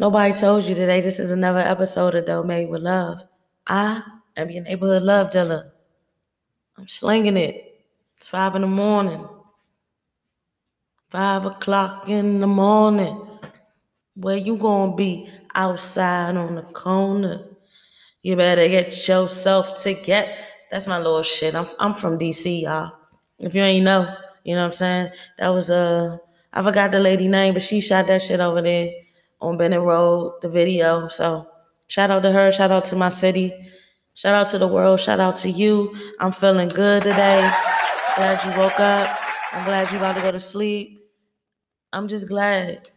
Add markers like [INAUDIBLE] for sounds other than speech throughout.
Nobody told you today this is another episode of Dough Made with Love. I am your neighborhood love dealer. I'm slinging it. It's five in the morning. Five o'clock in the morning. Where you gonna be? Outside on the corner. You better get yourself together. That's my little shit. I'm I'm from DC, y'all. If you ain't know, you know what I'm saying? That was uh I forgot the lady name, but she shot that shit over there on Benning Road, the video. So shout out to her, shout out to my city, shout out to the world, shout out to you. I'm feeling good today. Glad you woke up. I'm glad you about to go to sleep. I'm just glad.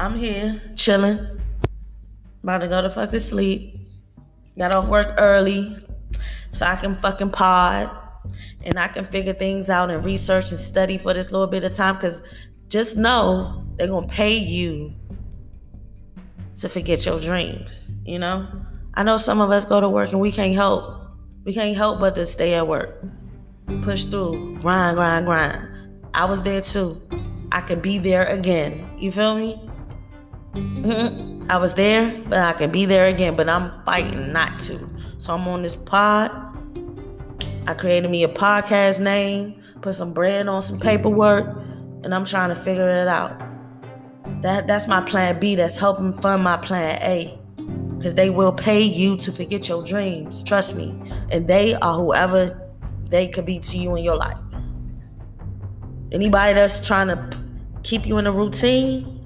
I'm here chilling, about to go to fuck to sleep. Got off work early so I can fucking pod and I can figure things out and research and study for this little bit of time. Because just know they're gonna pay you to forget your dreams. You know, I know some of us go to work and we can't help. We can't help but to stay at work, push through, grind, grind, grind. I was there too. I can be there again. You feel me? Mm-hmm. I was there, but I can be there again. But I'm fighting not to. So I'm on this pod. I created me a podcast name, put some bread on some paperwork, and I'm trying to figure it out. That that's my plan B. That's helping fund my plan A. Because they will pay you to forget your dreams. Trust me. And they are whoever they could be to you in your life. Anybody that's trying to keep you in a routine,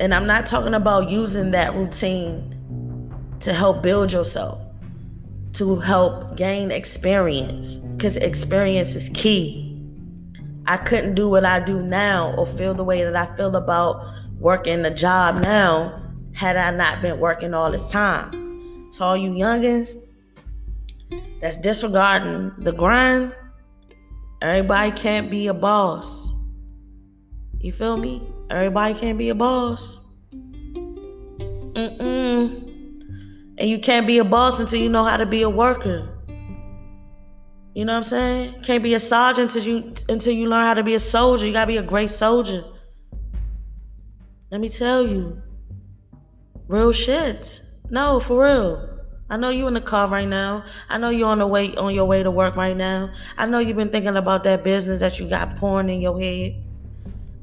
and I'm not talking about using that routine to help build yourself, to help gain experience, because experience is key. I couldn't do what I do now or feel the way that I feel about working a job now had I not been working all this time. So, all you youngins that's disregarding the grind, everybody can't be a boss. You feel me? Everybody can't be a boss. Mm-mm. And you can't be a boss until you know how to be a worker. You know what I'm saying? Can't be a sergeant until you until you learn how to be a soldier. You gotta be a great soldier. Let me tell you. Real shit. No, for real. I know you in the car right now. I know you're on the way on your way to work right now. I know you've been thinking about that business that you got pouring in your head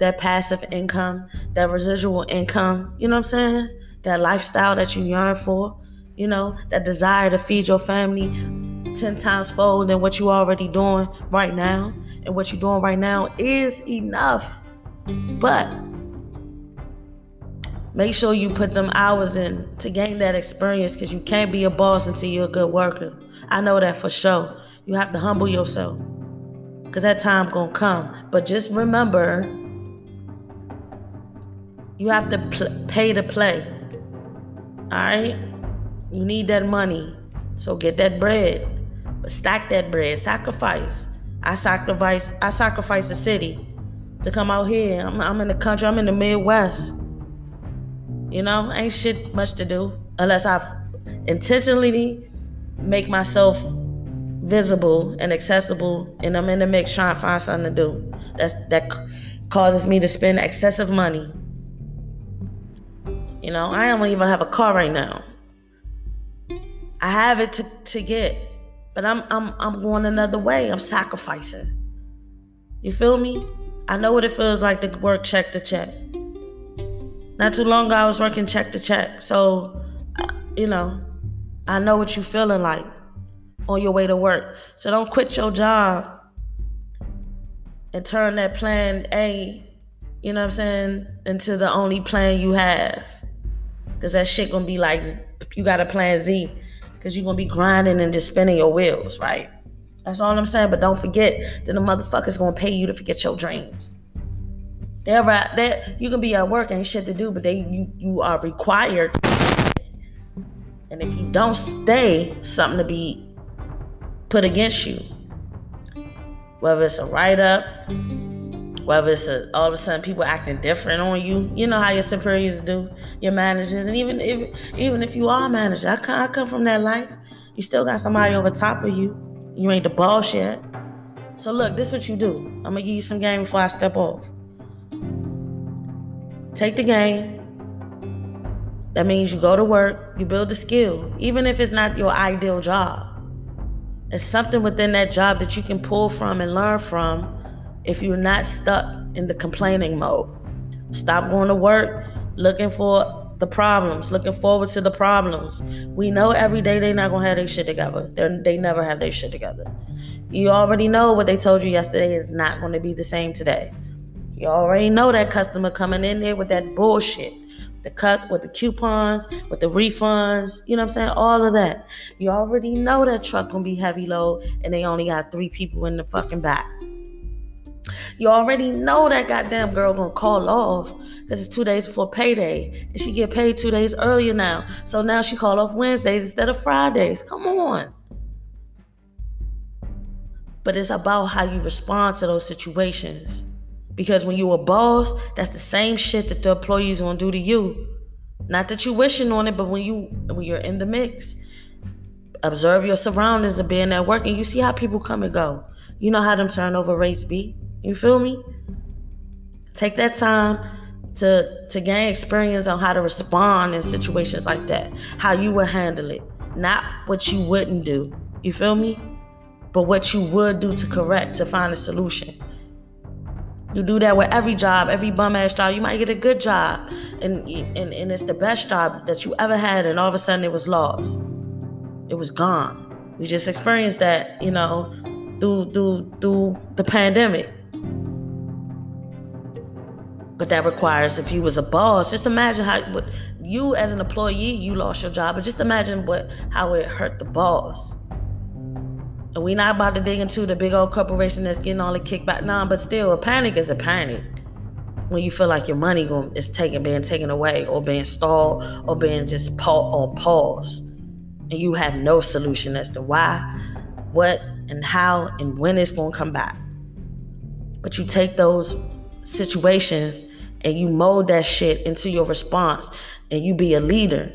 that passive income, that residual income, you know what I'm saying? That lifestyle that you yearn for, you know, that desire to feed your family 10 times fold than what you already doing right now. And what you're doing right now is enough. But make sure you put them hours in to gain that experience because you can't be a boss until you're a good worker. I know that for sure. You have to humble yourself because that time gonna come. But just remember you have to pl- pay to play. All right? You need that money. So get that bread. But stack that bread. Sacrifice. I sacrifice I sacrifice the city to come out here. I'm, I'm in the country. I'm in the Midwest. You know, ain't shit much to do unless I intentionally make myself visible and accessible and I'm in the mix trying to find something to do. That causes me to spend excessive money you know, I don't even have a car right now. I have it to, to get, but I'm I'm I'm going another way. I'm sacrificing. You feel me? I know what it feels like to work check to check. Not too long ago, I was working check to check. So, uh, you know, I know what you're feeling like on your way to work. So don't quit your job and turn that plan A, you know what I'm saying, into the only plan you have. Cause that shit gonna be like you got a plan Z. Cause you're gonna be grinding and just spinning your wheels, right? That's all I'm saying. But don't forget that the motherfuckers gonna pay you to forget your dreams. They're right. That you can be at work and shit to do, but they you you are required. And if you don't stay, something to be put against you. Whether it's a write up, whether it's a, all of a sudden people acting different on you you know how your superiors do your managers and even if even if you are a manager I come, I come from that life you still got somebody over top of you you ain't the boss yet So look, this is what you do. I'm gonna give you some game before I step off. Take the game. That means you go to work, you build a skill, even if it's not your ideal job. It's something within that job that you can pull from and learn from if you're not stuck in the complaining mode. Stop going to work looking for the problems, looking forward to the problems. We know every day they're not gonna have their shit together. They're, they never have their shit together. You already know what they told you yesterday is not gonna be the same today. You already know that customer coming in there with that bullshit. The cut with the coupons, with the refunds, you know what I'm saying? All of that. You already know that truck gonna be heavy load and they only got three people in the fucking back. You already know that goddamn girl gonna call off because it's two days before payday, and she get paid two days earlier now. So now she call off Wednesdays instead of Fridays. Come on. But it's about how you respond to those situations. Because when you a boss, that's the same shit that the employees gonna do to you. Not that you wishing on it, but when you when you're in the mix, observe your surroundings and being at work, and you see how people come and go. You know how them turnover rates be. You feel me? Take that time to to gain experience on how to respond in situations like that. How you would handle it. Not what you wouldn't do. You feel me? But what you would do to correct, to find a solution. You do that with every job, every bum ass job. You might get a good job, and, and and it's the best job that you ever had, and all of a sudden it was lost. It was gone. We just experienced that, you know, through through through the pandemic. But that requires if you was a boss, just imagine how what you as an employee, you lost your job, but just imagine what how it hurt the boss. And we not about to dig into the big old corporation that's getting all the kickback. Nah, but still, a panic is a panic. When you feel like your money is taken, being taken away, or being stalled, or being just pa- on pause, and you have no solution as to why, what, and how, and when it's going to come back. But you take those situations and you mold that shit into your response and you be a leader.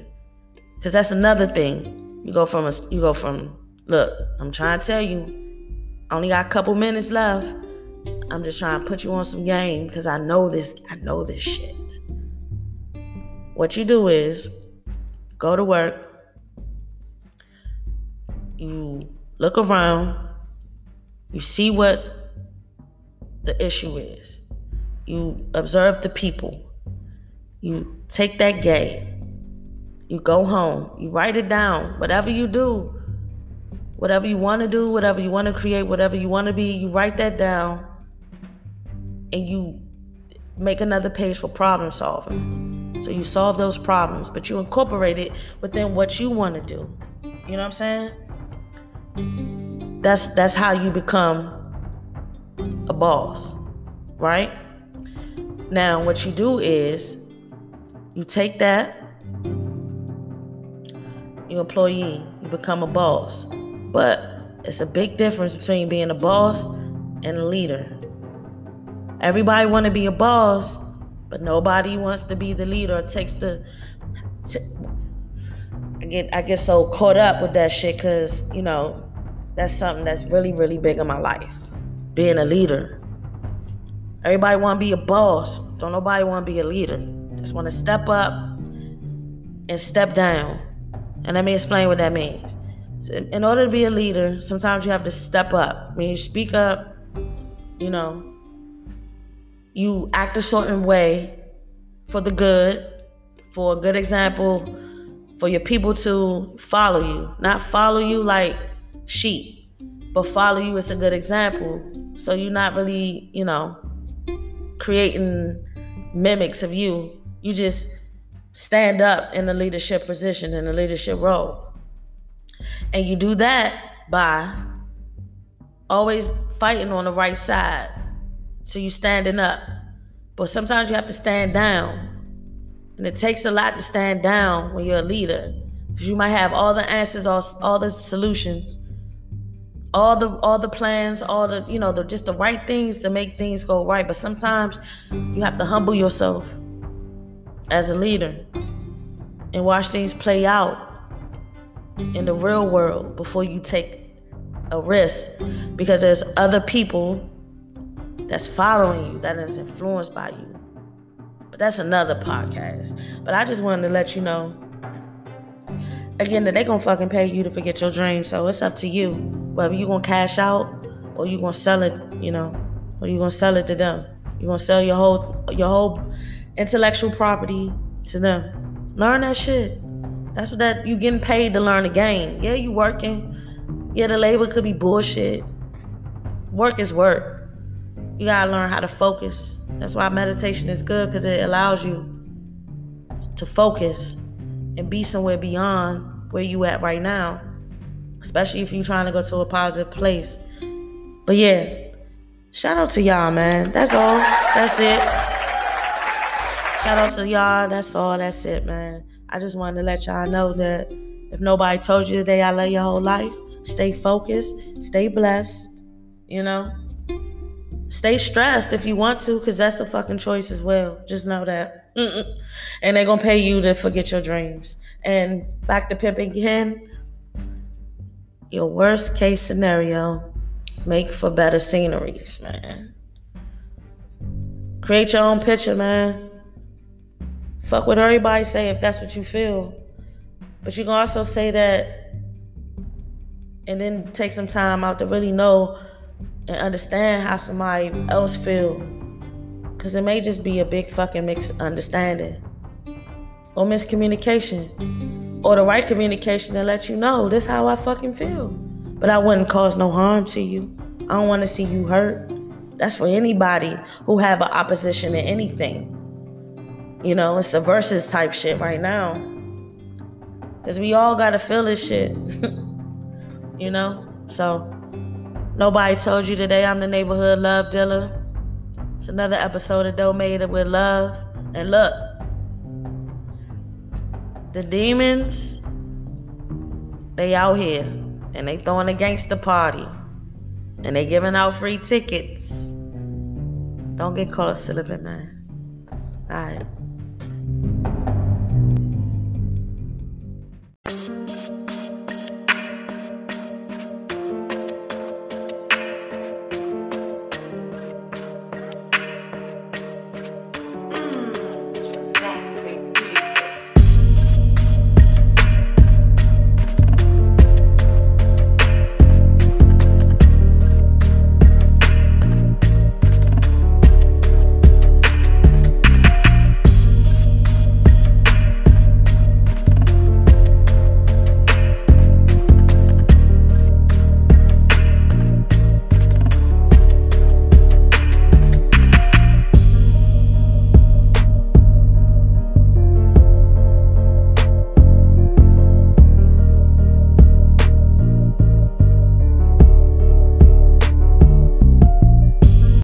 Because that's another thing. You go from a you go from look i'm trying to tell you I only got a couple minutes left. I'm just trying to put you on some game because i know this i know this shit. What you do is go to work. You look around. You see what the issue is you observe the people. You take that game. You go home. You write it down. Whatever you do, whatever you want to do, whatever you want to create, whatever you want to be, you write that down and you make another page for problem solving. So you solve those problems, but you incorporate it within what you want to do. You know what I'm saying? That's that's how you become a boss, right? Now, what you do is you take that, you employee, you become a boss. But it's a big difference between being a boss and a leader. Everybody want to be a boss, but nobody wants to be the leader. It takes the t- I get I get so caught up with that shit because you know that's something that's really really big in my life. Being a leader. Everybody want to be a boss. Don't nobody want to be a leader. Just want to step up and step down. And let me explain what that means. So in order to be a leader, sometimes you have to step up. When you speak up, you know, you act a certain way for the good, for a good example, for your people to follow you. Not follow you like sheep, but follow you as a good example. So you're not really, you know, creating mimics of you. You just stand up in a leadership position, in a leadership role. And you do that by always fighting on the right side. So you're standing up. But sometimes you have to stand down. And it takes a lot to stand down when you're a leader. Because you might have all the answers, all, all the solutions all the all the plans, all the you know, the just the right things to make things go right. But sometimes you have to humble yourself as a leader and watch things play out in the real world before you take a risk because there's other people that's following you that is influenced by you. But that's another podcast. But I just wanted to let you know again that they gonna fucking pay you to forget your dreams. So it's up to you whether you gonna cash out or you gonna sell it, you know, or you gonna sell it to them. You gonna sell your whole your whole intellectual property to them. Learn that shit. That's what that you getting paid to learn the game. Yeah, you working. Yeah, the labor could be bullshit. Work is work. You gotta learn how to focus. That's why meditation is good because it allows you to focus and be somewhere beyond where you at right now. Especially if you're trying to go to a positive place. But yeah, shout out to y'all, man. That's all. That's it. Shout out to y'all. That's all. That's it, man. I just wanted to let y'all know that if nobody told you today I love your whole life, stay focused, stay blessed, you know. Stay stressed if you want to, because that's a fucking choice as well. Just know that. Mm-mm. And they're to pay you to forget your dreams. And back to pimping again, your worst case scenario, make for better sceneries, man. Create your own picture, man. Fuck what everybody say if that's what you feel. But you can also say that and then take some time out to really know and understand how somebody else feel. Cause it may just be a big fucking misunderstanding or miscommunication or the right communication to let you know this how I fucking feel. But I wouldn't cause no harm to you. I don't want to see you hurt. That's for anybody who have an opposition to anything. You know, it's a versus type shit right now. Cause we all gotta feel this shit. [LAUGHS] you know? So Nobody told you today I'm the neighborhood love dealer. It's another episode of It with Love. And look, the demons, they out here and they throwing a gangster party. And they giving out free tickets. Don't get caught slipping, man. Alright.